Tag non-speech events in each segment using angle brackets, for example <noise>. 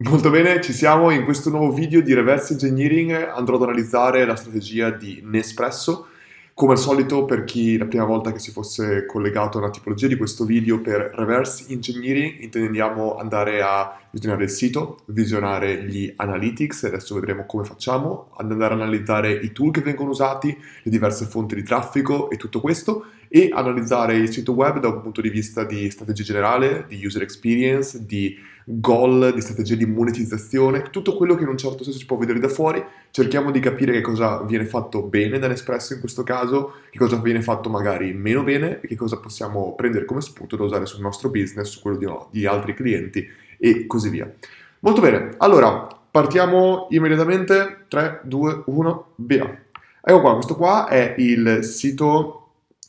Molto bene, ci siamo. In questo nuovo video di reverse engineering andrò ad analizzare la strategia di Nespresso. Come al solito, per chi la prima volta che si fosse collegato a una tipologia di questo video per reverse engineering, intendiamo andare a visionare il sito, visionare gli analytics, adesso vedremo come facciamo, andare ad analizzare i tool che vengono usati, le diverse fonti di traffico e tutto questo, e analizzare il sito web da un punto di vista di strategia generale, di user experience, di goal, di strategia di monetizzazione, tutto quello che in un certo senso si può vedere da fuori, cerchiamo di capire che cosa viene fatto bene da Nespresso in questo caso, che cosa viene fatto magari meno bene e che cosa possiamo prendere come spunto da usare sul nostro business, su quello di, di altri clienti e così via. Molto bene, allora partiamo immediatamente, 3, 2, 1, via. Ecco qua, questo qua è il sito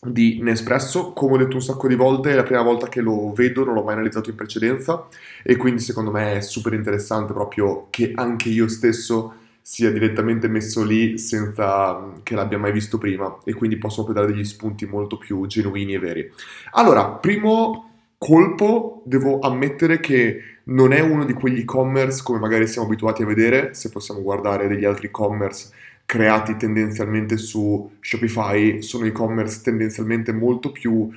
di Nespresso, come ho detto un sacco di volte, è la prima volta che lo vedo, non l'ho mai analizzato in precedenza e quindi secondo me è super interessante proprio che anche io stesso sia direttamente messo lì senza che l'abbia mai visto prima e quindi posso dare degli spunti molto più genuini e veri. Allora, primo colpo, devo ammettere che non è uno di quegli e-commerce come magari siamo abituati a vedere, se possiamo guardare degli altri e-commerce creati tendenzialmente su Shopify, sono e-commerce tendenzialmente molto più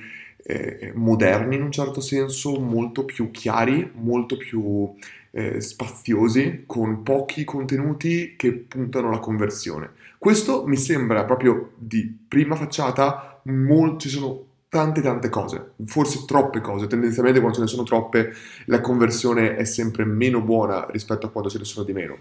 eh, moderni in un certo senso, molto più chiari, molto più eh, spaziosi, con pochi contenuti che puntano alla conversione. Questo mi sembra proprio di prima facciata, mol- ci sono tante tante cose, forse troppe cose, tendenzialmente quando ce ne sono troppe la conversione è sempre meno buona rispetto a quando ce ne sono di meno.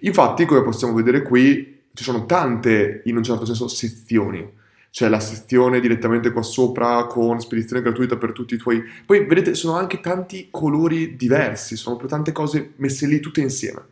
Infatti, come possiamo vedere qui, ci sono tante, in un certo senso, sezioni. C'è la sezione direttamente qua sopra con spedizione gratuita per tutti i tuoi... Poi vedete, sono anche tanti colori diversi, sono tante cose messe lì tutte insieme.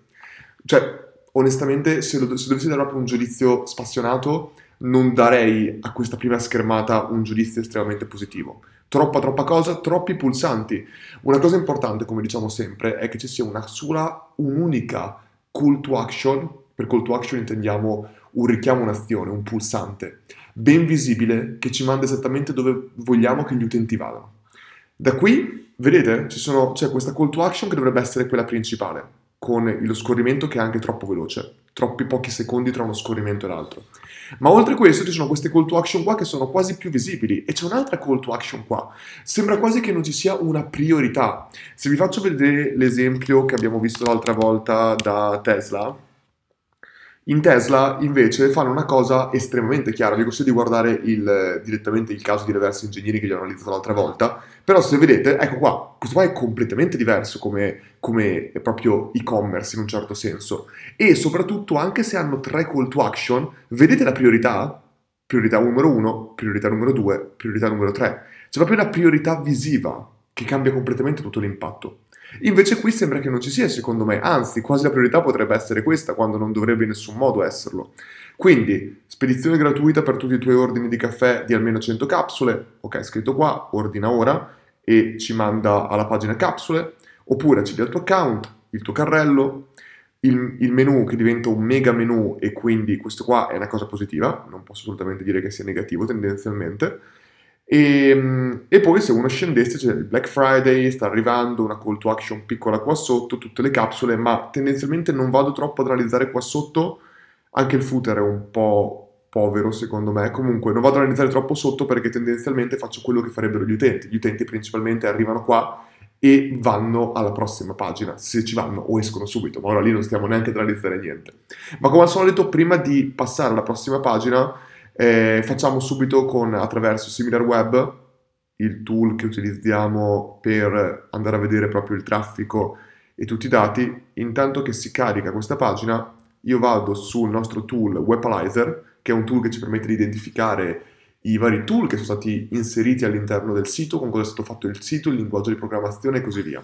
Cioè, onestamente, se, lo, se dovessi dare proprio un giudizio spassionato, non darei a questa prima schermata un giudizio estremamente positivo. Troppa, troppa cosa, troppi pulsanti. Una cosa importante, come diciamo sempre, è che ci sia una sola, un'unica call to action per call to action intendiamo un richiamo, un'azione, un pulsante, ben visibile che ci manda esattamente dove vogliamo che gli utenti vadano. Da qui, vedete, sono, c'è questa call to action che dovrebbe essere quella principale, con lo scorrimento che è anche troppo veloce, troppi pochi secondi tra uno scorrimento e l'altro. Ma oltre a questo ci sono queste call to action qua che sono quasi più visibili e c'è un'altra call to action qua. Sembra quasi che non ci sia una priorità. Se vi faccio vedere l'esempio che abbiamo visto l'altra volta da Tesla, in Tesla invece fanno una cosa estremamente chiara, vi consiglio di guardare il, direttamente il caso di reverse engineering che gli ho analizzato l'altra volta, però se vedete, ecco qua, questo qua è completamente diverso come, come proprio e-commerce in un certo senso e soprattutto anche se hanno tre call to action, vedete la priorità? Priorità numero uno, priorità numero due, priorità numero tre. C'è proprio una priorità visiva che cambia completamente tutto l'impatto. Invece qui sembra che non ci sia, secondo me, anzi, quasi la priorità potrebbe essere questa, quando non dovrebbe in nessun modo esserlo. Quindi, spedizione gratuita per tutti i tuoi ordini di caffè di almeno 100 capsule, ok, scritto qua, ordina ora e ci manda alla pagina capsule, oppure accedi al tuo account, il tuo carrello, il, il, menu che diventa un mega menu e quindi questo qua è una cosa positiva, non posso assolutamente dire che sia negativo tendenzialmente, e, ehm, e, poi se uno scendesse c'è il Black Friday, sta arrivando una call to action piccola qua sotto, tutte le capsule, ma tendenzialmente non vado troppo ad analizzare qua sotto, anche il footer è un po' povero secondo me, comunque non vado ad analizzare troppo sotto perché tendenzialmente faccio quello che farebbero gli utenti, gli utenti principalmente arrivano qua e vanno alla prossima pagina, se ci vanno o escono subito, ma ora lì non stiamo neanche ad analizzare niente. Ma come al solito prima di passare alla prossima pagina eh, facciamo subito con, attraverso SimilarWeb, il tool che utilizziamo per andare a vedere proprio il traffico e tutti i dati, intanto che si carica questa pagina, io vado sul nostro tool Webalizer, che è un tool che ci permette di identificare i vari tool che sono stati inseriti all'interno del sito, con cosa è stato fatto il sito, il linguaggio di programmazione e così via.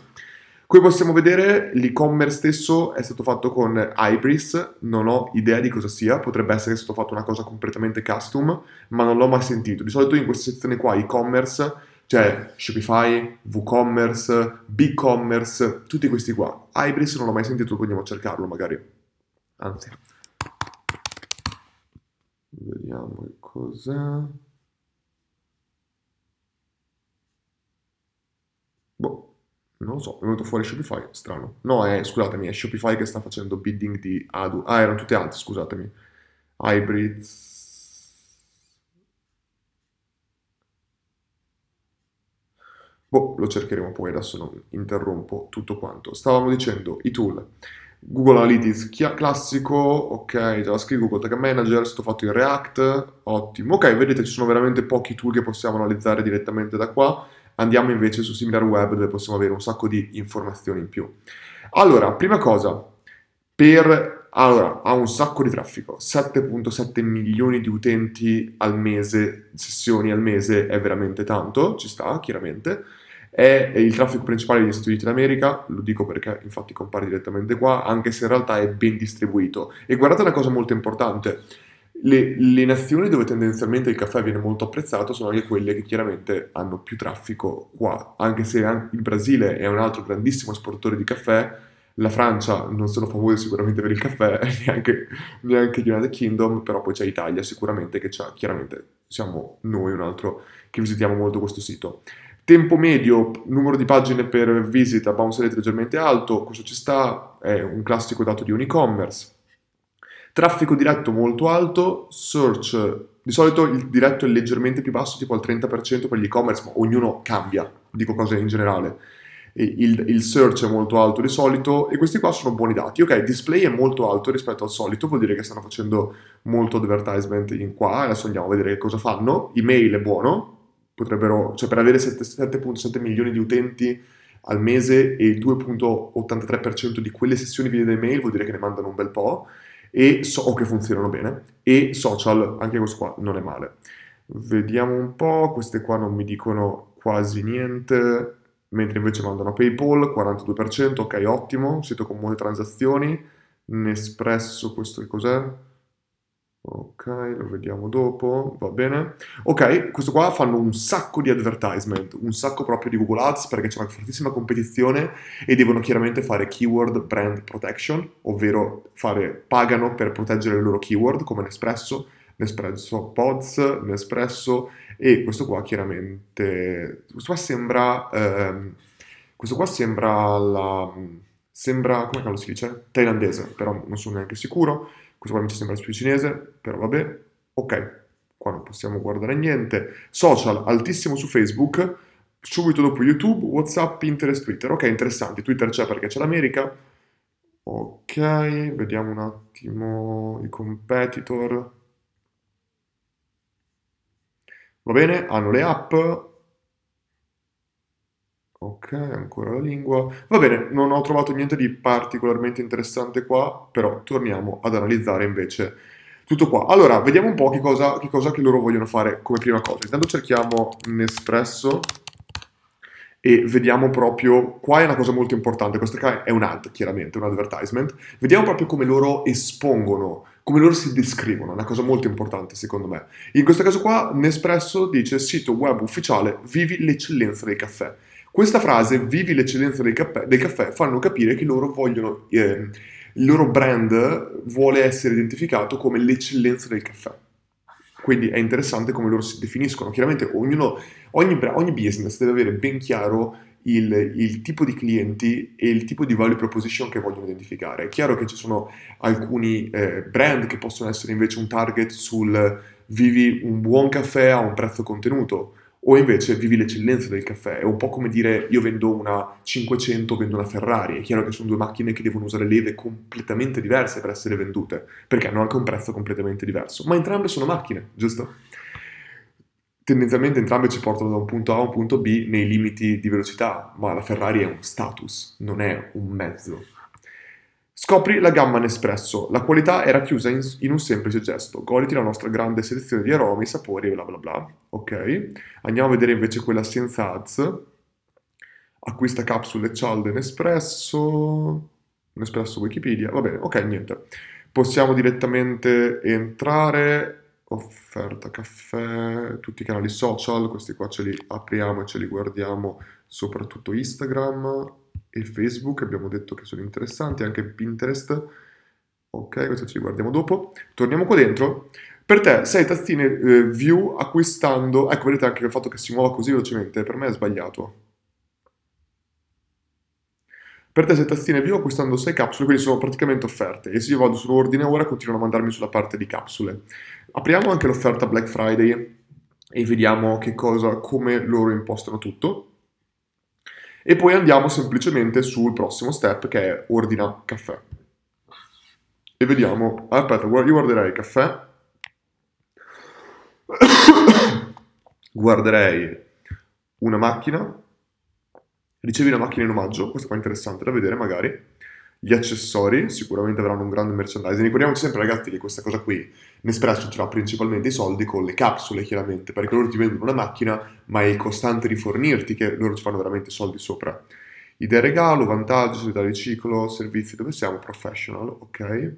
Qui possiamo vedere l'e-commerce stesso è stato fatto con Ibris, non ho idea di cosa sia, potrebbe essere stato fatto una cosa completamente custom, ma non l'ho mai sentito. Di solito in questa sezione qua e-commerce c'è Shopify, WooCommerce, BigCommerce, tutti questi qua. Ibris non l'ho mai sentito, poi andiamo a cercarlo magari. Anzi. Vediamo cos'è. Boh. Non lo so, è venuto fuori Shopify, strano. No, è, scusatemi, è Shopify che sta facendo bidding di Adu. Ah, erano tutte alte, scusatemi. Hybrids. Boh, lo cercheremo poi, adesso non interrompo tutto quanto. Stavamo dicendo i tool. Google Analytics classico, ok, JavaScript, Google Tag Manager, sto fatto in React, ottimo. Ok, vedete ci sono veramente pochi tool che possiamo analizzare direttamente da qua. Andiamo invece su SimilarWeb dove possiamo avere un sacco di informazioni in più. Allora, prima cosa, per... Allora, ha un sacco di traffico, 7.7 milioni di utenti al mese, sessioni al mese è veramente tanto, ci sta chiaramente è il traffico principale degli Stati Uniti d'America, lo dico perché infatti compare direttamente qua, anche se in realtà è ben distribuito. E guardate una cosa molto importante, le, le, nazioni dove tendenzialmente il caffè viene molto apprezzato sono anche quelle che chiaramente hanno più traffico qua, anche se il Brasile è un altro grandissimo esportatore di caffè, la Francia non sono famosi sicuramente per il caffè, <laughs> neanche, neanche United Kingdom, però poi c'è Italia sicuramente che c'ha, chiaramente siamo noi un altro che visitiamo molto questo sito. Tempo medio, numero di pagine per visita, bounce rate leggermente alto, questo ci sta, è un classico dato di un e-commerce. Traffico diretto molto alto, search, di solito il diretto è leggermente più basso, tipo al 30% per gli e-commerce, ma ognuno cambia, dico cose in generale. Il, il, search è molto alto di solito e questi qua sono buoni dati. Ok, display è molto alto rispetto al solito, vuol dire che stanno facendo molto advertisement in qua, adesso andiamo a vedere cosa fanno. Email è buono, potrebbero, cioè per avere 7.7 milioni di utenti al mese e il 2.83% di quelle sessioni video email vuol dire che ne mandano un bel po' so, o che funzionano bene e social, anche questo qua non è male. Vediamo un po', queste qua non mi dicono quasi niente, mentre invece mandano PayPal 42%, ok ottimo, sito con molte transazioni, Nespresso questo che cos'è? Ok, lo vediamo dopo, va bene. Ok, questo qua fanno un sacco di advertisement, un sacco proprio di Google Ads perché c'è una fortissima competizione e devono chiaramente fare keyword brand protection, ovvero fare, pagano per proteggere le loro keyword come Nespresso, Nespresso Pods, Nespresso e questo qua chiaramente, questo qua sembra, ehm, questo qua sembra la, sembra, come si dice? Thailandese, però non sono neanche sicuro questo qua mi sembra più cinese, però vabbè, ok, qua non possiamo guardare niente. Social, altissimo su Facebook, subito dopo YouTube, Whatsapp, Pinterest, Twitter. Ok, interessanti, Twitter c'è perché c'è l'America. Ok, vediamo un attimo i competitor. Va bene, hanno le app, Ok, ancora la lingua. Va bene, non ho trovato niente di particolarmente interessante qua, però torniamo ad analizzare invece tutto qua. Allora, vediamo un po' che cosa, che cosa che loro vogliono fare come prima cosa. Intanto cerchiamo Nespresso e vediamo proprio, qua è una cosa molto importante, questa è un ad chiaramente, un advertisement, vediamo proprio come loro espongono, come loro si descrivono, una cosa molto importante secondo me. In questo caso qua Nespresso dice sito web ufficiale, vivi l'eccellenza del caffè. Questa frase, vivi l'eccellenza del caffè, del caffè fanno capire che loro vogliono, eh, il loro brand vuole essere identificato come l'eccellenza del caffè. Quindi è interessante come loro si definiscono. Chiaramente ognuno, ogni, ogni business deve avere ben chiaro il, il, tipo di clienti e il tipo di value proposition che vogliono identificare. È chiaro che ci sono alcuni eh, brand che possono essere invece un target sul vivi un buon caffè a un prezzo contenuto o invece vivi l'eccellenza del caffè, è un po' come dire io vendo una 500, vendo una Ferrari, è chiaro che sono due macchine che devono usare leve completamente diverse per essere vendute, perché hanno anche un prezzo completamente diverso, ma entrambe sono macchine, giusto? Tendenzialmente entrambe ci portano da un punto A a un punto B nei limiti di velocità, ma la Ferrari è un status, non è un mezzo. Scopri la gamma Nespresso. La qualità era chiusa in, in, un semplice gesto. Goditi la nostra grande selezione di aromi, sapori e bla bla bla. Ok. Andiamo a vedere invece quella senza ads. Acquista capsule cialde Nespresso. Nespresso Wikipedia. Va bene, ok, niente. Possiamo direttamente entrare. Offerta caffè, tutti i canali social, questi qua ce li apriamo e ce li guardiamo, soprattutto Instagram e Facebook, abbiamo detto che sono interessanti, anche Pinterest. Ok, questo ci guardiamo dopo. Torniamo qua dentro. Per te, 6 tastine eh, view acquistando... Ecco, vedete anche il fatto che si muova così velocemente, per me è sbagliato. Per te 6 tastine più acquistando 6 capsule, quindi sono praticamente offerte. E se io vado su ordine ora continuano a mandarmi sulla parte di capsule. Apriamo anche l'offerta Black Friday e vediamo che cosa, come loro impostano tutto. E poi andiamo semplicemente sul prossimo step che è ordina caffè. E vediamo, aspetta, io guarderei caffè, <coughs> guarderei una macchina, ricevi una macchina in omaggio, questo qua è interessante da vedere magari, gli accessori sicuramente avranno un grande merchandising. Ricordiamoci sempre, ragazzi, che questa cosa qui, Nespresso ce l'ha principalmente i soldi con le capsule, chiaramente, perché loro ti vendono una macchina, ma è il costante rifornirti che loro ci fanno veramente soldi sopra. Idea regalo, vantaggi, solidarietà di ciclo, servizi, dove siamo? Professional, ok.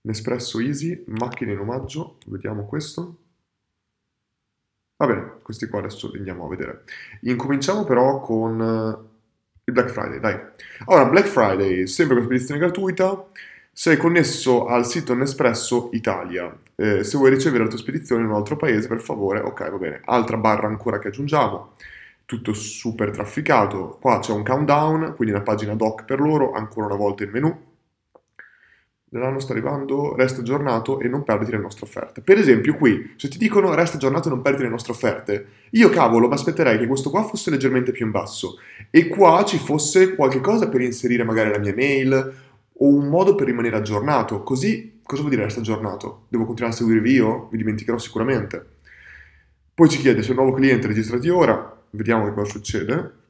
Nespresso Easy, macchina in omaggio, vediamo questo. Va bene, questi qua adesso li andiamo a vedere. Incominciamo però con il Black Friday, dai. Allora, Black Friday, sempre con spedizione gratuita. Sei connesso al sito Nespresso Italia. Eh, se vuoi ricevere la tua spedizione in un altro paese, per favore, ok, va bene. Altra barra ancora che aggiungiamo. Tutto super trafficato. Qua c'è un countdown, quindi una pagina doc per loro, ancora una volta il menu dell'anno sta arrivando, resta aggiornato e non perditi le nostre offerte. Per esempio qui, se ti dicono resta aggiornato e non perditi le nostre offerte, io cavolo, mi aspetterei che questo qua fosse leggermente più in basso e qua ci fosse qualche cosa per inserire magari la mia mail o un modo per rimanere aggiornato. Così, cosa vuol dire resta aggiornato? Devo continuare a seguirvi io? Vi dimenticherò sicuramente. Poi ci chiede se è un nuovo cliente registrati ora, vediamo che cosa succede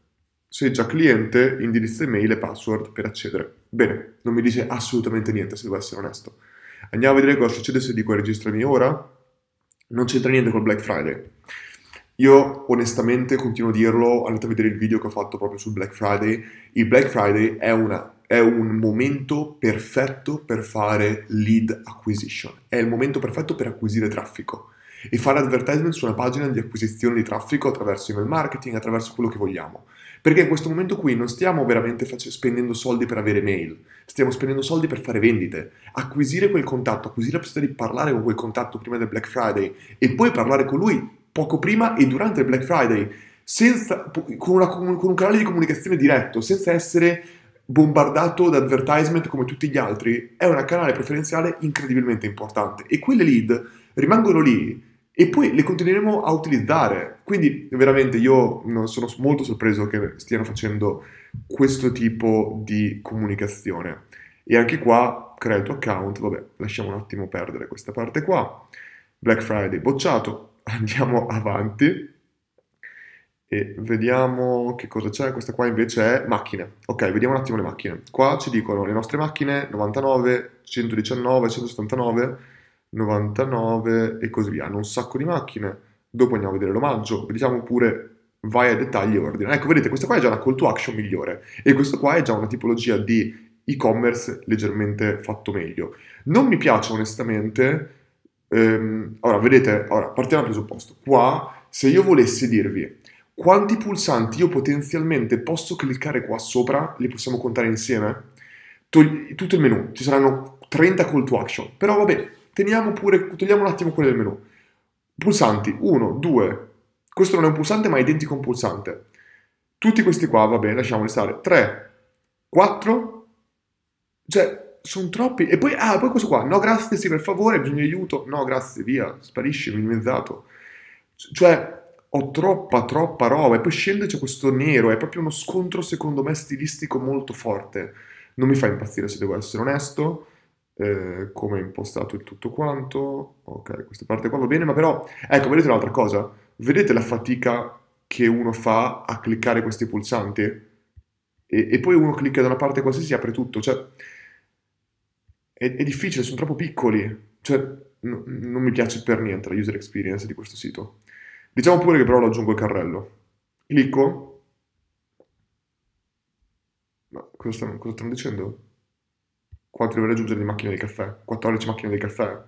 sei già cliente, indirizzo email e password per accedere. Bene, non mi dice assolutamente niente se devo essere onesto. Andiamo a vedere cosa succede se dico registrami ora. Non c'entra niente col Black Friday. Io onestamente continuo a dirlo, andate a vedere il video che ho fatto proprio sul Black Friday. Il Black Friday è, una, è un momento perfetto per fare lead acquisition. È il momento perfetto per acquisire traffico e fare advertisement su una pagina di acquisizione di traffico attraverso email marketing, attraverso quello che vogliamo. Perché in questo momento qui non stiamo veramente face- spendendo soldi per avere mail, stiamo spendendo soldi per fare vendite, acquisire quel contatto, acquisire la possibilità di parlare con quel contatto prima del Black Friday e poi parlare con lui poco prima e durante il Black Friday, senza, con, una, con un canale di comunicazione diretto, senza essere bombardato da advertisement come tutti gli altri, è un canale preferenziale incredibilmente importante. E quelle lead rimangono lì e poi le continueremo a utilizzare. Quindi veramente io sono molto sorpreso che stiano facendo questo tipo di comunicazione. E anche qua crea il tuo account, vabbè, lasciamo un attimo perdere questa parte qua. Black Friday bocciato, <laughs> andiamo avanti e vediamo che cosa c'è. Questa qua invece è macchine. Ok, vediamo un attimo le macchine. Qua ci dicono le nostre macchine 99, 119, 179 99 e così via. Hanno un sacco di macchine. Dopo andiamo a vedere l'omaggio. Vediamo pure vai a dettagli e ordina. Ecco, vedete, questa qua è già una call to action migliore e questo qua è già una tipologia di e-commerce leggermente fatto meglio. Non mi piace onestamente. Ehm, ora, vedete, ora partiamo dal presupposto. Qua, se io volessi dirvi quanti pulsanti io potenzialmente posso cliccare qua sopra, li possiamo contare insieme? Tutto il menu, ci saranno 30 call to action. Però vabbè, Teniamo pure, togliamo un attimo quelli del menu. Pulsanti, 1, 2. Questo non è un pulsante ma è identico a un pulsante. Tutti questi qua, va bene, lasciamoli stare. 3, 4. Cioè, sono troppi. E poi, ah, poi questo qua. No, grazie, sì, per favore, bisogna aiuto. No, grazie, via, sparisci, minimizzato. Cioè, ho troppa, troppa roba. E poi scende c'è questo nero. È proprio uno scontro, secondo me, stilistico molto forte. Non mi fa impazzire, se devo essere onesto eh, come è impostato il tutto quanto. Ok, questa parte qua va bene, ma però, ecco, vedete un'altra cosa? Vedete la fatica che uno fa a cliccare questi pulsanti? E, e poi uno clicca da una parte qualsiasi apre tutto, cioè... È, è difficile, sono troppo piccoli. Cioè, no, non mi piace per niente la user experience di questo sito. Diciamo pure che però lo aggiungo al carrello. Clicco. Ma cosa stanno, cosa stanno dicendo? Quanto dovrei aggiungere di macchine del caffè? 14 macchine del caffè?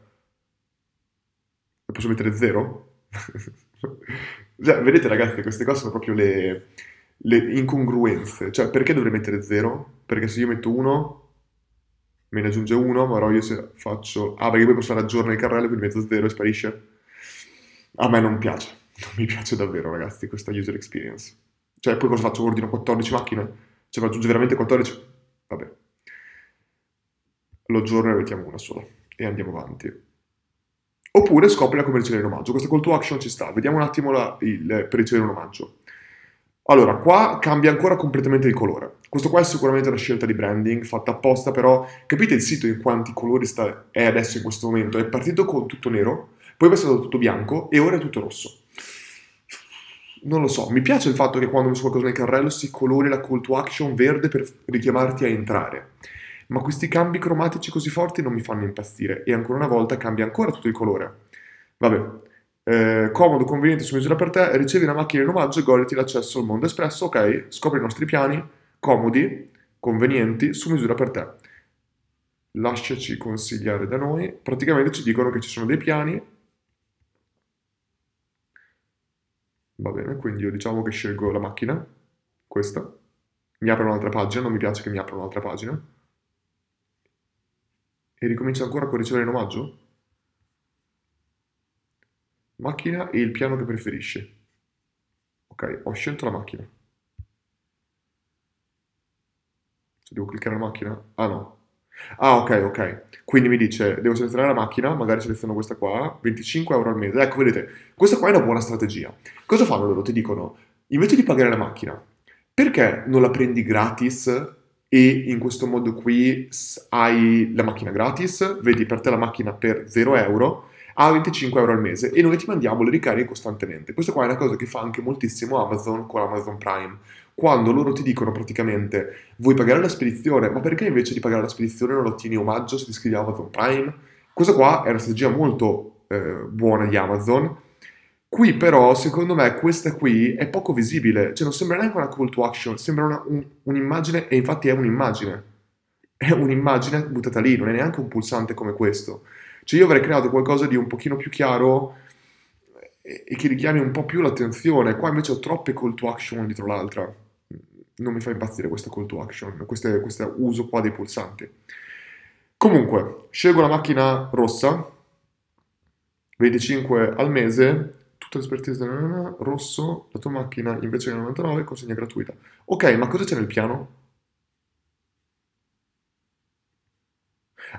E posso mettere 0? <laughs> cioè, vedete ragazzi, queste cose sono proprio le, le incongruenze. Cioè, perché dovrei mettere 0? Perché se io metto 1, me ne aggiunge 1, ma io se faccio... Ah, perché poi posso fare aggiorno il carrello, quindi metto 0 e sparisce? A me non piace. <laughs> Non mi piace davvero, ragazzi, questa user experience. Cioè, poi cosa faccio? Ordino 14 macchine? Cioè, mi veramente 14? Vabbè. Lo giorno ne mettiamo una sola e andiamo avanti. Oppure scopri la come ricevere un omaggio. Questa call to action ci sta. Vediamo un attimo la, il, per ricevere un omaggio. Allora, qua cambia ancora completamente il colore. Questo qua è sicuramente una scelta di branding fatta apposta, però capite il sito in quanti colori sta, è adesso in questo momento? È partito con tutto nero, poi è passato tutto bianco e ora è tutto rosso. Non lo so, mi piace il fatto che quando messo qualcosa nel carrello si colori la call to action verde per richiamarti a entrare. Ma questi cambi cromatici così forti non mi fanno impazzire e ancora una volta cambia ancora tutto il colore. Vabbè, eh, comodo, conveniente, su misura per te, ricevi una macchina in omaggio e goditi l'accesso al mondo espresso, ok, scopri i nostri piani, comodi, convenienti, su misura per te. Lasciaci consigliare da noi, praticamente ci dicono che ci sono dei piani, va bene, quindi io diciamo che scelgo la macchina, questa, mi apre un'altra pagina, non mi piace che mi apra un'altra pagina, e ricomincia ancora con ricevere in omaggio? Macchina e il piano che preferisci. Ok, ho scelto la macchina. Se devo cliccare la macchina? Ah no. Ah ok, ok. Quindi mi dice, devo selezionare la macchina, magari seleziono questa qua, 25 euro al mese. Ecco, vedete, questa qua è una buona strategia. Cosa fanno loro? Ti dicono, invece di pagare la macchina, perché non la prendi gratis e in questo modo qui hai la macchina gratis, vedi per te la macchina per 0 euro a 25 euro al mese e noi ti mandiamo le ricariche costantemente. Questa qua è una cosa che fa anche moltissimo Amazon con Amazon Prime. Quando loro ti dicono praticamente vuoi pagare la spedizione, ma perché invece di pagare la spedizione non ottieni omaggio se ti iscrivi a Amazon Prime? Questa qua è una strategia molto eh, buona di Amazon Qui però, secondo me, questa qui è poco visibile, cioè non sembra neanche una call to action, sembra una, un, un'immagine, e infatti è un'immagine. È un'immagine buttata lì, non è neanche un pulsante come questo. Cioè io avrei creato qualcosa di un pochino più chiaro e, e che richiami un po' più l'attenzione. Qua invece ho troppe call to action dietro l'altra. Non mi fa impazzire questa call to action, questo, uso qua dei pulsanti. Comunque, scelgo la macchina rossa, 25 al mese, tutta l'espertise della rosso, la tua macchina invece che 99 consegna gratuita. Ok, ma cosa c'è nel piano?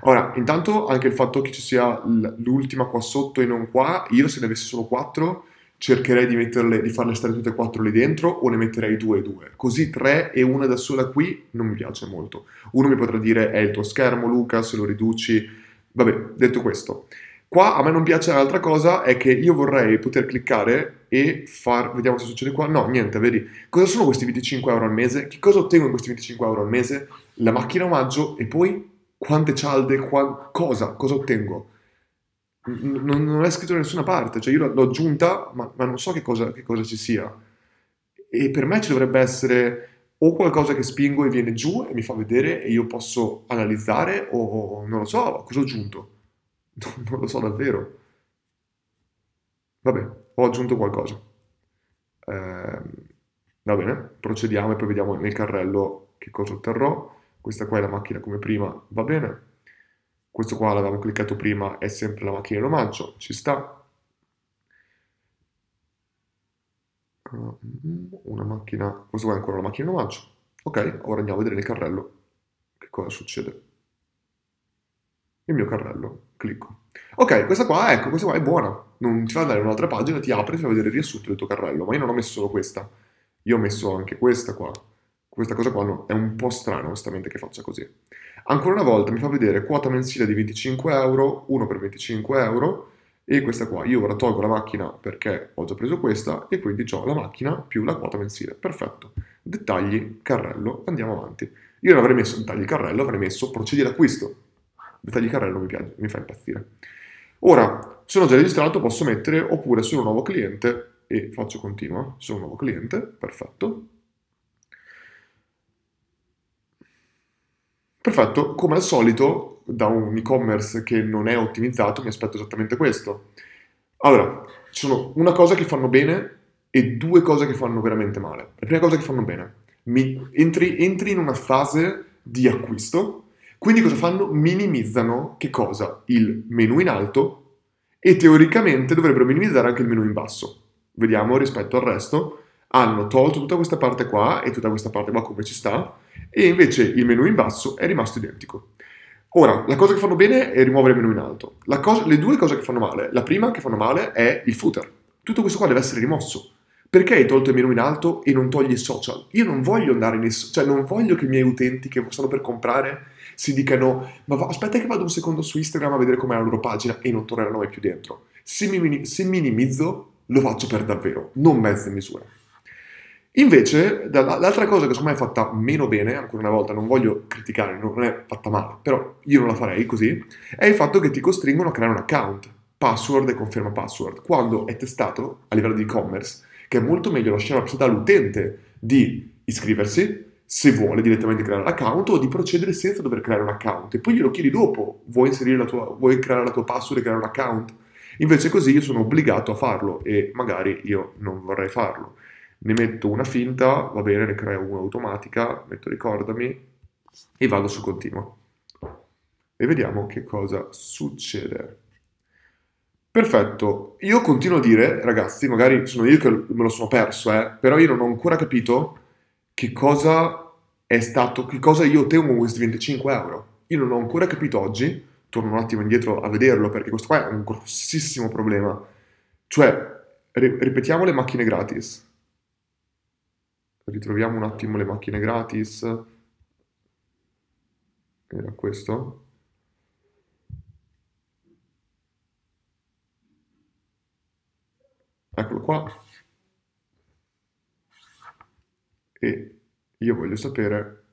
Ora, intanto anche il fatto che ci sia l'ultima qua sotto e non qua, io se ne avessi solo 4 cercherei di, metterle, di farle stare tutte e quattro lì dentro o ne metterei due e due. Così tre e una da sola qui non mi piace molto. Uno mi potrà dire è il tuo schermo Luca, se lo riduci. Vabbè, detto questo, Qua a me non piace l'altra cosa, è che io vorrei poter cliccare e far... Vediamo se succede qua. No, niente, vedi. Cosa sono questi 25 euro al mese? Che cosa ottengo in questi 25 euro al mese? La macchina omaggio e poi quante cialde, qua... cosa? Cosa ottengo? Non, non, è scritto da nessuna parte, cioè io l'ho aggiunta, ma, ma non so che cosa, che cosa ci sia. E per me ci dovrebbe essere o qualcosa che spingo e viene giù e mi fa vedere e io posso analizzare o non lo so, cosa ho aggiunto. <laughs> non lo so davvero. Vabbè, ho aggiunto qualcosa. Eh, va bene, procediamo e poi vediamo nel carrello che cosa otterrò. Questa qua è la macchina come prima, va bene. Questo qua l'avevamo cliccato prima, è sempre la macchina in omaggio, ci sta. Una macchina, questo qua è ancora la macchina in omaggio. Ok, ora andiamo a vedere nel carrello che cosa succede il mio carrello, clicco. Ok, questa qua, ecco, questa qua è buona, non ti fa andare in un'altra pagina, ti apre e ti fa vedere il riassunto del tuo carrello, ma io non ho messo solo questa, io ho messo anche questa qua. Questa cosa qua no, è un po' strano onestamente che faccia così. Ancora una volta mi fa vedere quota mensile di 25 euro, 1 per 25 euro, e questa qua. Io ora tolgo la macchina perché ho già preso questa e quindi ho la macchina più la quota mensile. Perfetto. Dettagli, carrello, andiamo avanti. Io non avrei messo dettagli carrello, avrei messo procedi d'acquisto dettagli carrello mi, piace, mi fa impazzire. Ora, sono già registrato, posso mettere oppure sono un nuovo cliente e faccio continua, sono un nuovo cliente, perfetto. Perfetto, come al solito da un e-commerce che non è ottimizzato mi aspetto esattamente questo. Allora, ci sono una cosa che fanno bene e due cose che fanno veramente male. La prima cosa che fanno bene, mi, entri, entri in una fase di acquisto quindi cosa fanno? Minimizzano che cosa? Il menu in alto e teoricamente dovrebbero minimizzare anche il menu in basso. Vediamo rispetto al resto. Hanno tolto tutta questa parte qua e tutta questa parte qua come ci sta e invece il menu in basso è rimasto identico. Ora, la cosa che fanno bene è rimuovere il menu in alto. Cosa, le due cose che fanno male, la prima che fanno male è il footer. Tutto questo qua deve essere rimosso. Perché hai tolto il menu in alto e non togli i social? Io non voglio andare nei social, cioè non voglio che i miei utenti che stanno per comprare si dicano ma va, aspetta che vado un secondo su Instagram a vedere com'è la loro pagina e non torneranno mai più dentro. Se, mi, se minimizzo lo faccio per davvero, non mezze misure. Invece, l'altra cosa che secondo me è fatta meno bene, ancora una volta non voglio criticare, non è fatta male, però io non la farei così, è il fatto che ti costringono a creare un account, password e conferma password, quando è testato a livello di e-commerce che è molto meglio lasciare la possibilità all'utente di iscriversi, se vuole direttamente creare l'account o di procedere senza dover creare un account e poi glielo chiedi dopo, vuoi, la tua, vuoi creare la tua password e creare un account? Invece così io sono obbligato a farlo e magari io non vorrei farlo ne metto una finta, va bene, ne creo una automatica, metto ricordami e vado su continuo. E vediamo che cosa succede. Perfetto, io continuo a dire, ragazzi, magari sono io che me lo sono perso, eh, però io non ho ancora capito che cosa è stato, che cosa io ottengo con questi 25 euro. Io non ho ancora capito oggi, torno un attimo indietro a vederlo perché questo qua è un grossissimo problema. Cioè, ripetiamo le macchine gratis ritroviamo un attimo le macchine gratis. Era questo. Eccolo qua. E io voglio sapere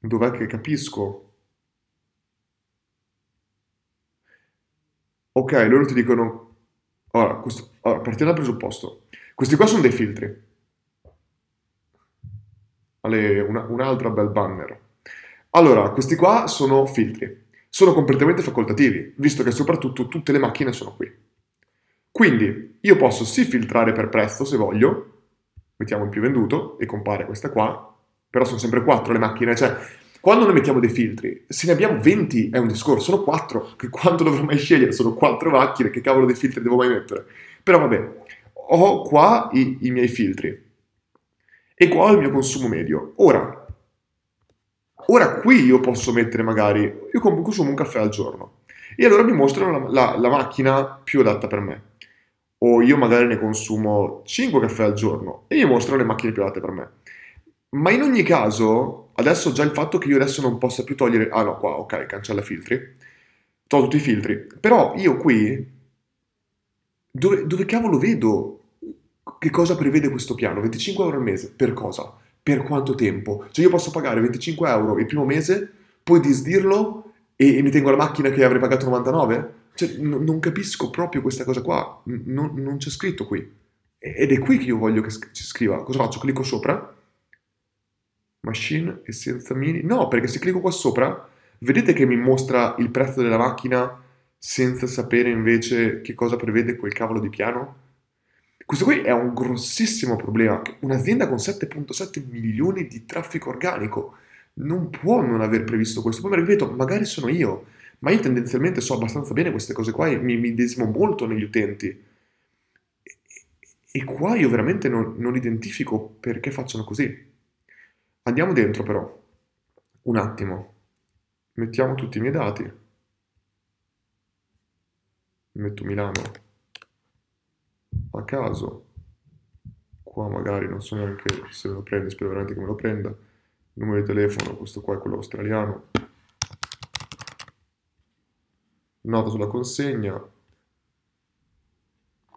dov'è che capisco. Ok, loro ti dicono... Allora, questo... allora partiamo dal presupposto. Questi qua sono dei filtri. Ale, una, un'altra bel banner. Allora, questi qua sono filtri. Sono completamente facoltativi, visto che soprattutto tutte le macchine sono qui. Quindi io posso sì filtrare per prezzo se voglio, mettiamo il più venduto e compare questa qua, però sono sempre quattro le macchine, cioè quando noi mettiamo dei filtri, se ne abbiamo 20 è un discorso, sono quattro, che quanto dovrò mai scegliere? Sono quattro macchine, che cavolo di filtri devo mai mettere? Però vabbè, ho qua i, i miei filtri e qua ho il mio consumo medio. Ora, ora qui io posso mettere magari, io consumo un caffè al giorno e allora mi mostrano la, la, la macchina più adatta per me. O io magari ne consumo 5 caffè al giorno e mi mostrano le macchine più adatte per me. Ma in ogni caso, adesso già il fatto che io adesso non possa più togliere... Ah no, qua, ok, cancella filtri. Tolgo tutti i filtri. Però io qui dove, dove cavolo vedo che cosa prevede questo piano? 25 euro al mese, per cosa? Per quanto tempo? Cioè io posso pagare 25 euro il primo mese, poi disdirlo e, e mi tengo la macchina che avrei pagato 99? Cioè, n- non capisco proprio questa cosa qua, n- non c'è scritto qui. Ed è qui che io voglio che ci scriva. Cosa faccio? Clicco sopra? Machine e senza mini? No, perché se clicco qua sopra, vedete che mi mostra il prezzo della macchina senza sapere invece che cosa prevede quel cavolo di piano? Questo qui è un grossissimo problema. Un'azienda con 7.7 milioni di traffico organico non può non aver previsto questo. Poi ripeto, magari sono io, ma io tendenzialmente so abbastanza bene queste cose qua e mi medesimo molto negli utenti. E, e qua io veramente non, non identifico perché facciano così. Andiamo dentro però, un attimo. Mettiamo tutti i miei dati metto Milano a caso qua magari non so neanche se me lo prende spero veramente che me lo prenda numero di telefono questo qua è quello australiano nota sulla consegna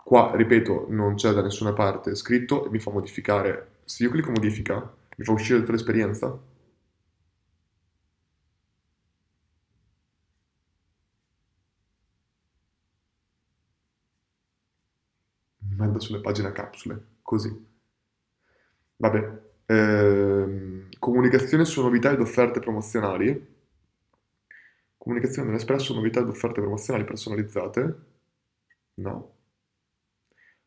qua ripeto non c'è da nessuna parte scritto e mi fa modificare se io clicco modifica mi fa uscire tutta l'esperienza manda sulle pagine a capsule, così. Vabbè, ehm, comunicazione su novità ed offerte promozionali. Comunicazione dell'Espresso, novità ed offerte promozionali personalizzate. No.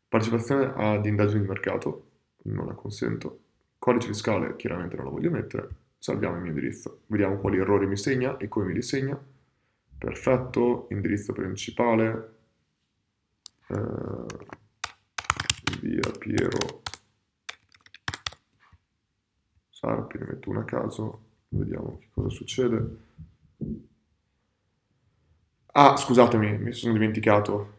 Partecipazione ad indagini di mercato. Non la consento. Codice fiscale, chiaramente non lo voglio mettere. Salviamo il mio indirizzo. Vediamo quali errori mi segna e come mi li segna. Perfetto. Indirizzo principale. Eh, via Piero Sarpi, ne metto una a caso, vediamo che cosa succede. Ah, scusatemi, mi sono dimenticato.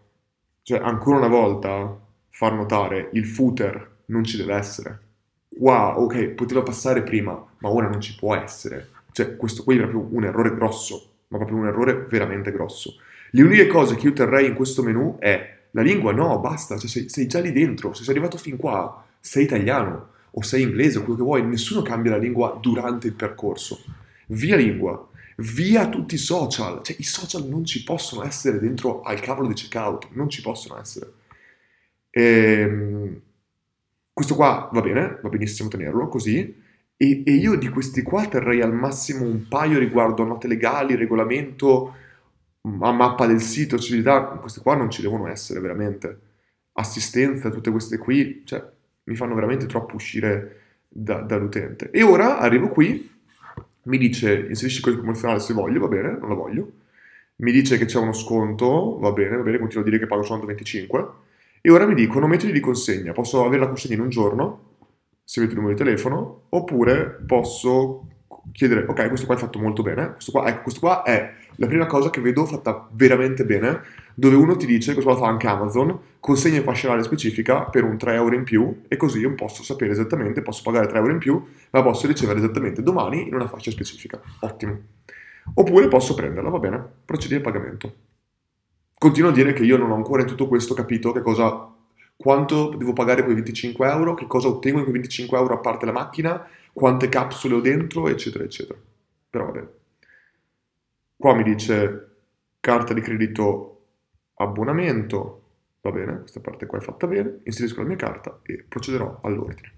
Cioè, ancora una volta, far notare, il footer non ci deve essere. Wow, ok, poteva passare prima, ma ora non ci può essere. Cioè, questo qui è proprio un errore grosso, ma proprio un errore veramente grosso. Le uniche cose che io terrei in questo menu è la lingua, no, basta, cioè sei, sei già lì dentro, se sei arrivato fin qua, sei italiano o sei inglese o quello che vuoi, nessuno cambia la lingua durante il percorso. Via lingua, via tutti i social, cioè i social non ci possono essere dentro al cavolo di checkout, non ci possono essere. Ehm, questo qua va bene, va benissimo tenerlo così, e, e, io di questi qua terrei al massimo un paio riguardo a note legali, regolamento, a mappa del sito, civiltà, queste qua non ci devono essere veramente. Assistenza, tutte queste qui, cioè mi fanno veramente troppo uscire da, dall'utente. E ora arrivo qui, mi dice inserisci codice promozionale se voglio, va bene, non la voglio. Mi dice che c'è uno sconto, va bene, va bene, continuo a dire che pago soltanto 25. E ora mi dicono metodi di consegna, posso avere la consegna in un giorno, se avete il numero di telefono, oppure posso chiedere, ok, questo qua è fatto molto bene, questo qua, ecco, questo qua è la prima cosa che vedo fatta veramente bene, dove uno ti dice, lo fa anche Amazon, consegna in fascia oraria specifica per un 3 euro in più e così io posso sapere esattamente, posso pagare 3 euro in più, ma posso ricevere esattamente domani in una fascia specifica. Ottimo. Oppure posso prenderla, va bene, procedi al pagamento. Continuo a dire che io non ho ancora in tutto questo capito che cosa, quanto devo pagare quei 25 euro, che cosa ottengo in quei 25 euro a parte la macchina, quante capsule ho dentro, eccetera, eccetera. Però va bene. Qua mi dice carta di credito abbonamento, va bene, questa parte qua è fatta bene, inserisco la mia carta e procederò all'ordine.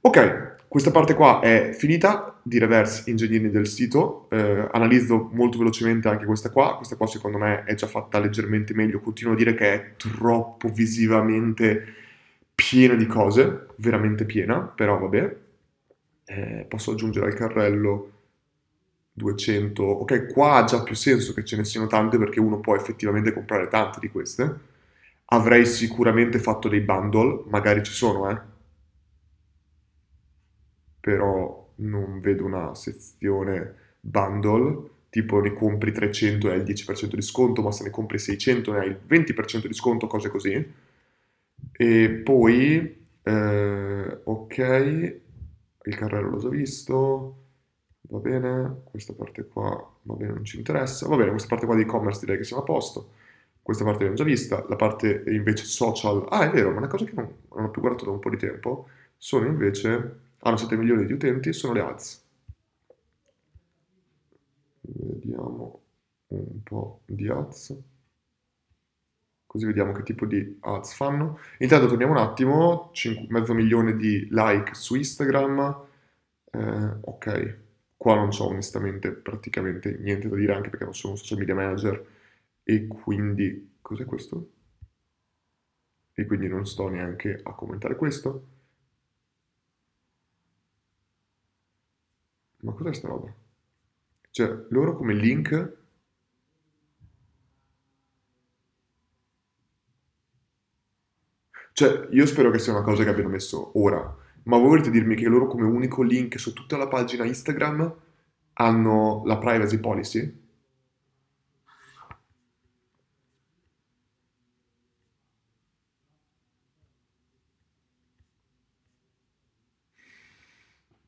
Ok, questa parte qua è finita di reverse engineering del sito, eh, analizzo molto velocemente anche questa qua, questa qua secondo me è già fatta leggermente meglio, continuo a dire che è troppo visivamente piena di cose, veramente piena, però vabbè, eh, posso aggiungere al carrello 200, ok, qua ha già più senso che ce ne siano tante perché uno può effettivamente comprare tante di queste. Avrei sicuramente fatto dei bundle, magari ci sono, eh. Però non vedo una sezione bundle, tipo ne compri 300 e hai il 10% di sconto, ma se ne compri 600 ne hai il 20% di sconto, cose così. E poi, eh, ok, il carrello l'ho già visto, va bene, questa parte qua va bene, non ci interessa, va bene, questa parte qua di e-commerce direi che siamo a posto, questa parte l'abbiamo già vista, la parte invece social, ah è vero, ma una cosa che non, non ho più guardato da un po' di tempo, sono invece, hanno 7 milioni di utenti, sono le ads. Vediamo un po' di ads. Così vediamo che tipo di ads fanno. Intanto torniamo un attimo, 5, mezzo milione di like su Instagram. Eh, ok, Qua non so onestamente praticamente niente da dire anche perché non sono un social media manager e quindi... Cos'è questo? E quindi non sto neanche a commentare questo. Ma cos'è sta roba? Cioè, loro come link... Cioè, io spero che sia una cosa che abbiano messo ora ma voi volete dirmi che loro come unico link su tutta la pagina Instagram hanno la privacy policy?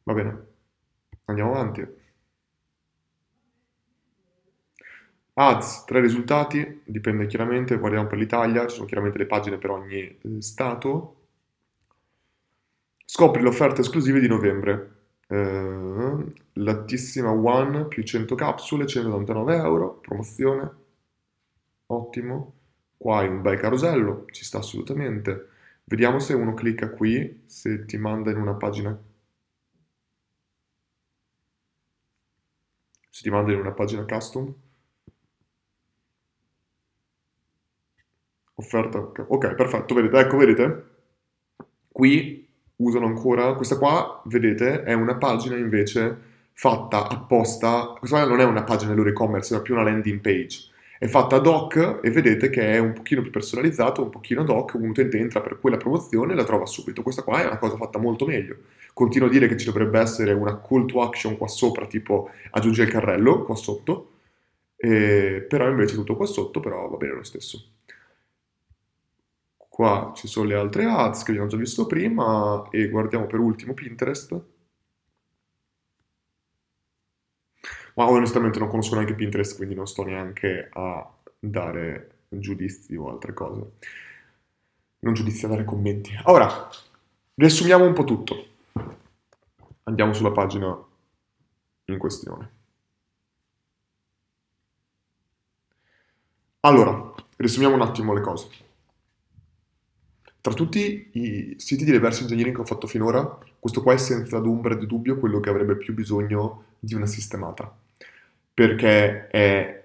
Va bene, andiamo avanti. Ads, tre risultati, dipende chiaramente, guardiamo per l'Italia, ci sono chiaramente le pagine per ogni eh, stato, Scopri l'offerta esclusiva di novembre. Eh, lattissima One più 100 capsule, 199 euro, promozione. Ottimo. Qua hai un bel carosello, ci sta assolutamente. Vediamo se uno clicca qui, se ti manda in una pagina... Se ti manda in una pagina custom. Offerta... Ok, perfetto, vedete, ecco, vedete? Qui usano ancora. Questa qua, vedete, è una pagina invece fatta apposta. Questa non è una pagina del loro e-commerce, è più una landing page. è fatta ad hoc e vedete che è un pochino più personalizzato, un pochino ad hoc, un utente entra per quella promozione e la trova subito. Questa qua è una cosa fatta molto meglio. Continuo a dire che ci dovrebbe essere una call to action qua sopra, tipo aggiunge il carrello qua sotto, eh, però invece tutto qua sotto, però va bene lo stesso. Qua ci sono le altre ads che abbiamo già visto prima e guardiamo per ultimo Pinterest. Ma onestamente non conosco neanche Pinterest, quindi non sto neanche a dare giudizi o altre cose. Non giudizi, a dare commenti. Ora, riassumiamo un po' tutto. Andiamo sulla pagina in questione. Allora, riassumiamo un attimo le cose. Tra tutti i siti di reverse engineering che ho fatto finora, questo qua è senza ombra di dubbio quello che avrebbe più bisogno di una sistemata perché eh,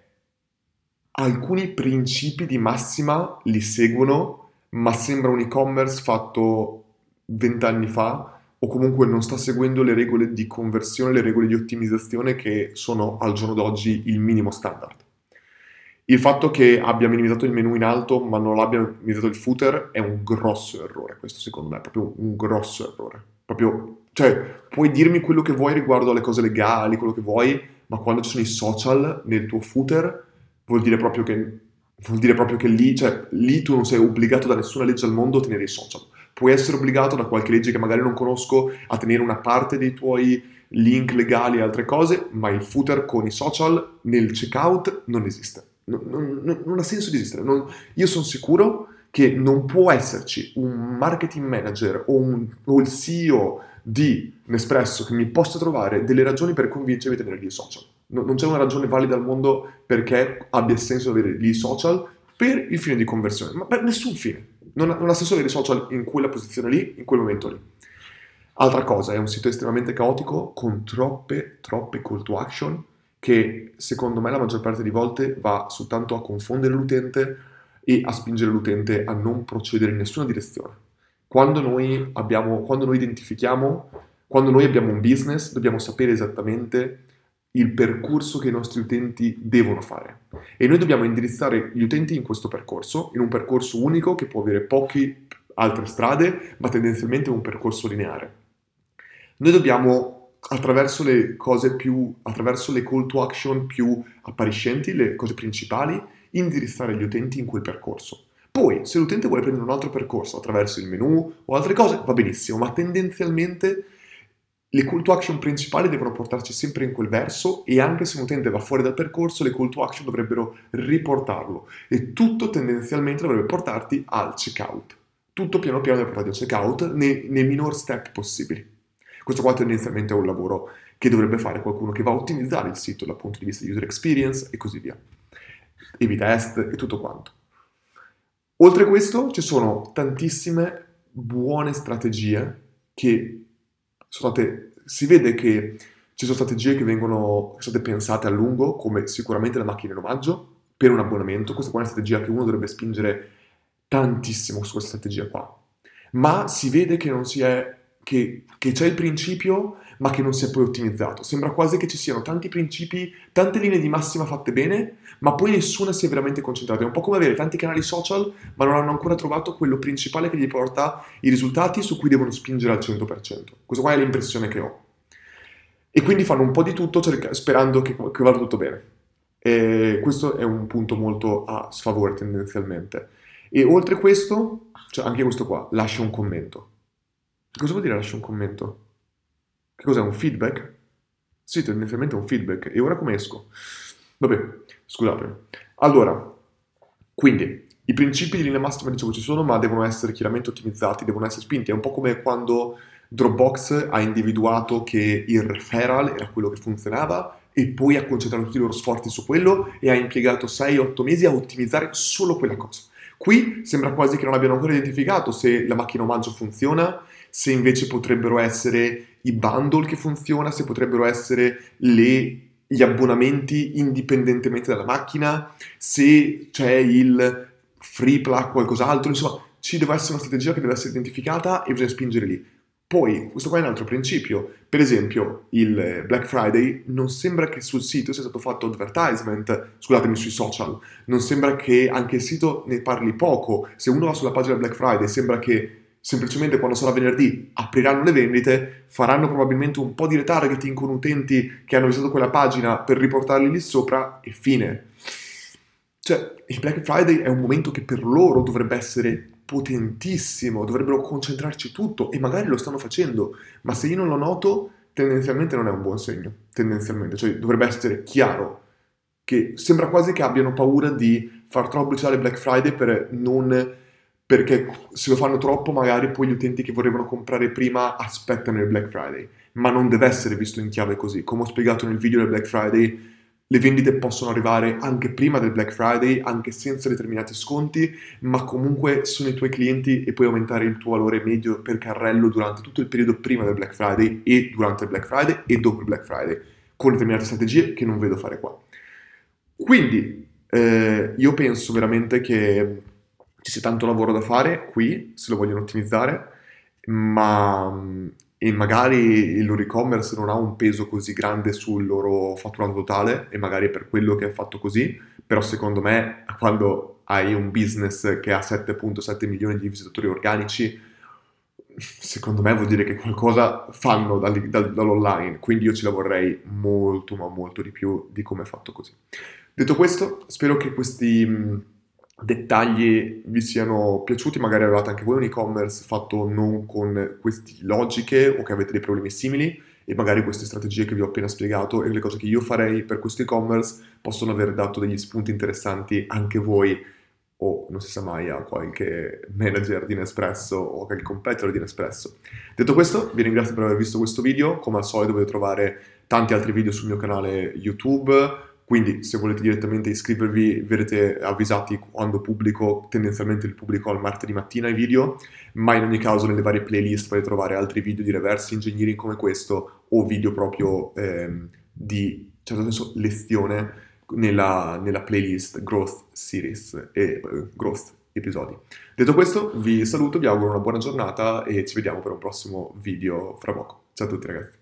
alcuni principi di massima li seguono, ma sembra un e-commerce fatto vent'anni fa o comunque non sta seguendo le regole di conversione, le regole di ottimizzazione che sono al giorno d'oggi il minimo standard. Il fatto che abbia minimizzato il menu in alto ma non abbia minimizzato il footer è un grosso errore, questo secondo me, è proprio un grosso errore. Proprio, cioè, puoi dirmi quello che vuoi riguardo alle cose legali, quello che vuoi, ma quando ci sono i social nel tuo footer vuol dire proprio che, vuol dire proprio che lì, cioè, lì tu non sei obbligato da nessuna legge al mondo a tenere i social. Puoi essere obbligato da qualche legge che magari non conosco a tenere una parte dei tuoi link legali e altre cose, ma il footer con i social nel checkout non esiste. Non, non, non ha senso di esistere. Non, io sono sicuro che non può esserci un marketing manager o, un, o il CEO di Nespresso che mi possa trovare delle ragioni per convincermi di tenere gli social. No, non c'è una ragione valida al mondo perché abbia senso avere gli social per il fine di conversione, ma per nessun fine. Non ha, non ha senso avere i social in quella posizione lì, in quel momento lì. Altra cosa, è un sito estremamente caotico con troppe, troppe call to action che secondo me la maggior parte di volte va soltanto a confondere l'utente e a spingere l'utente a non procedere in nessuna direzione. Quando noi, abbiamo, quando noi identifichiamo, quando noi abbiamo un business, dobbiamo sapere esattamente il percorso che i nostri utenti devono fare. E noi dobbiamo indirizzare gli utenti in questo percorso, in un percorso unico che può avere poche altre strade, ma tendenzialmente un percorso lineare. Noi dobbiamo, attraverso le cose più, attraverso le call to action più appariscenti, le cose principali, indirizzare gli utenti in quel percorso. Poi, se l'utente vuole prendere un altro percorso attraverso il menu o altre cose, va benissimo, ma tendenzialmente le call to action principali devono portarci sempre in quel verso e anche se un utente va fuori dal percorso, le call to action dovrebbero riportarlo e tutto tendenzialmente dovrebbe portarti al checkout. Tutto piano piano deve portarti al checkout nei, nei minor step possibili. Questo qua tendenzialmente è un lavoro che dovrebbe fare qualcuno che va a ottimizzare il sito dal punto di vista di user experience e così via. A-B test e tutto quanto. Oltre a questo ci sono tantissime buone strategie che sono state, si vede che ci sono strategie che vengono sono state pensate a lungo, come sicuramente la macchina in omaggio, per un abbonamento. Questa qua è una strategia che uno dovrebbe spingere tantissimo su questa strategia qua. Ma si vede che non si è che, che c'è il principio ma che non si è poi ottimizzato. Sembra quasi che ci siano tanti principi, tante linee di massima fatte bene, ma poi nessuna si è veramente concentrata. È un po' come avere tanti canali social, ma non hanno ancora trovato quello principale che gli porta i risultati su cui devono spingere al 100%. Questa qua è l'impressione che ho. E quindi fanno un po' di tutto cerca- sperando che, che vada tutto bene. E questo è un punto molto a sfavore tendenzialmente. E oltre questo, cioè anche questo qua, lascia un commento. Cosa vuol dire lascia un commento? Che cos'è un feedback? Sì, tendenzialmente è un feedback. E ora come esco? Vabbè, scusate. Allora, quindi, i principi di linea massima dicevo ci sono, ma devono essere chiaramente ottimizzati, devono essere spinti. È un po' come quando Dropbox ha individuato che il referral era quello che funzionava e poi ha concentrato tutti i loro sforzi su quello e ha impiegato 6-8 mesi a ottimizzare solo quella cosa. Qui sembra quasi che non abbiano ancora identificato se la macchina omaggio funziona, se invece potrebbero essere i bundle che funziona, se potrebbero essere le, gli abbonamenti indipendentemente dalla macchina, se c'è il free plug qualcos'altro, insomma ci deve essere una strategia che deve essere identificata e bisogna spingere lì. Poi, questo qua è un altro principio. Per esempio, il Black Friday non sembra che sul sito sia stato fatto advertisement, scusatemi, sui social, non sembra che anche il sito ne parli poco. Se uno va sulla pagina Black Friday, sembra che semplicemente quando sarà venerdì apriranno le vendite, faranno probabilmente un po' di retargeting con utenti che hanno visitato quella pagina per riportarli lì sopra e fine. Cioè, il Black Friday è un momento che per loro dovrebbe essere potentissimo, dovrebbero concentrarci tutto e magari lo stanno facendo, ma se io non lo noto, tendenzialmente non è un buon segno, tendenzialmente, cioè dovrebbe essere chiaro che sembra quasi che abbiano paura di far troppo pubblicità Black Friday per non perché se lo fanno troppo magari poi gli utenti che vorrebbero comprare prima aspettano il Black Friday, ma non deve essere visto in chiave così. Come ho spiegato nel video del Black Friday, le vendite possono arrivare anche prima del Black Friday, anche senza determinati sconti, ma comunque sono i tuoi clienti e puoi aumentare il tuo valore medio per carrello durante tutto il periodo prima del Black Friday e durante il Black Friday e dopo il Black Friday, con determinate strategie che non vedo fare qua. Quindi eh, io penso veramente che ci sia tanto lavoro da fare qui, se lo vogliono ottimizzare, ma e magari e-commerce non ha un peso così grande sul loro fatturato totale e magari è per quello che è fatto così, però secondo me quando hai un business che ha 7.7 milioni di visitatori organici, secondo me vuol dire che qualcosa fanno dall'online, quindi io ci lavorerei molto ma molto di più di come è fatto così. Detto questo, spero che questi dettagli vi siano piaciuti, magari avevate anche voi un e-commerce fatto non con queste logiche o che avete dei problemi simili e magari queste strategie che vi ho appena spiegato e le cose che io farei per questo e-commerce possono aver dato degli spunti interessanti anche voi o non si sa mai a qualche manager di Nespresso o qualche competitor di Nespresso. Detto questo, vi ringrazio per aver visto questo video, come al solito dovete trovare tanti altri video sul mio canale YouTube, quindi se volete direttamente iscrivervi verrete avvisati quando pubblico, tendenzialmente il pubblico al martedì mattina i video, ma in ogni caso nelle varie playlist potete trovare altri video di reverse engineering come questo o video proprio ehm, di, certo senso, lezione nella, nella playlist Growth Series e uh, Growth episodi. Detto questo, vi saluto, vi auguro una buona giornata e ci vediamo per un prossimo video fra poco. Ciao a tutti ragazzi.